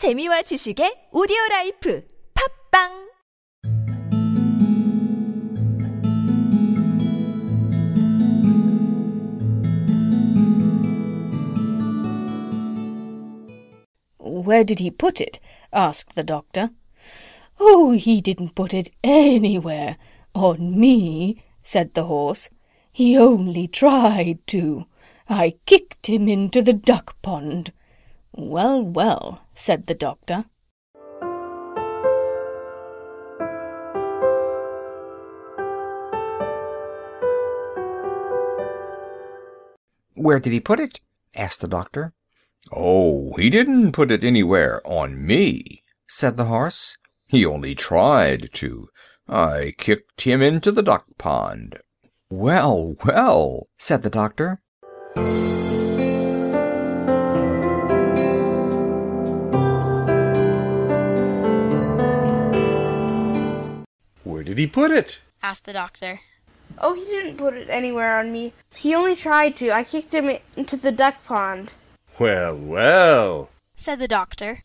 재미와 지식의 오디오 라이프 팝빵 Where did he put it? asked the doctor. Oh, he didn't put it anywhere. On me, said the horse. He only tried to. I kicked him into the duck pond. Well, well, said the doctor. Where did he put it? asked the doctor. Oh, he didn't put it anywhere on me, said the horse. He only tried to. I kicked him into the duck pond. Well, well, said the doctor. Did he put it? asked the doctor. Oh, he didn't put it anywhere on me. He only tried to. I kicked him into the duck pond. Well, well. said the doctor.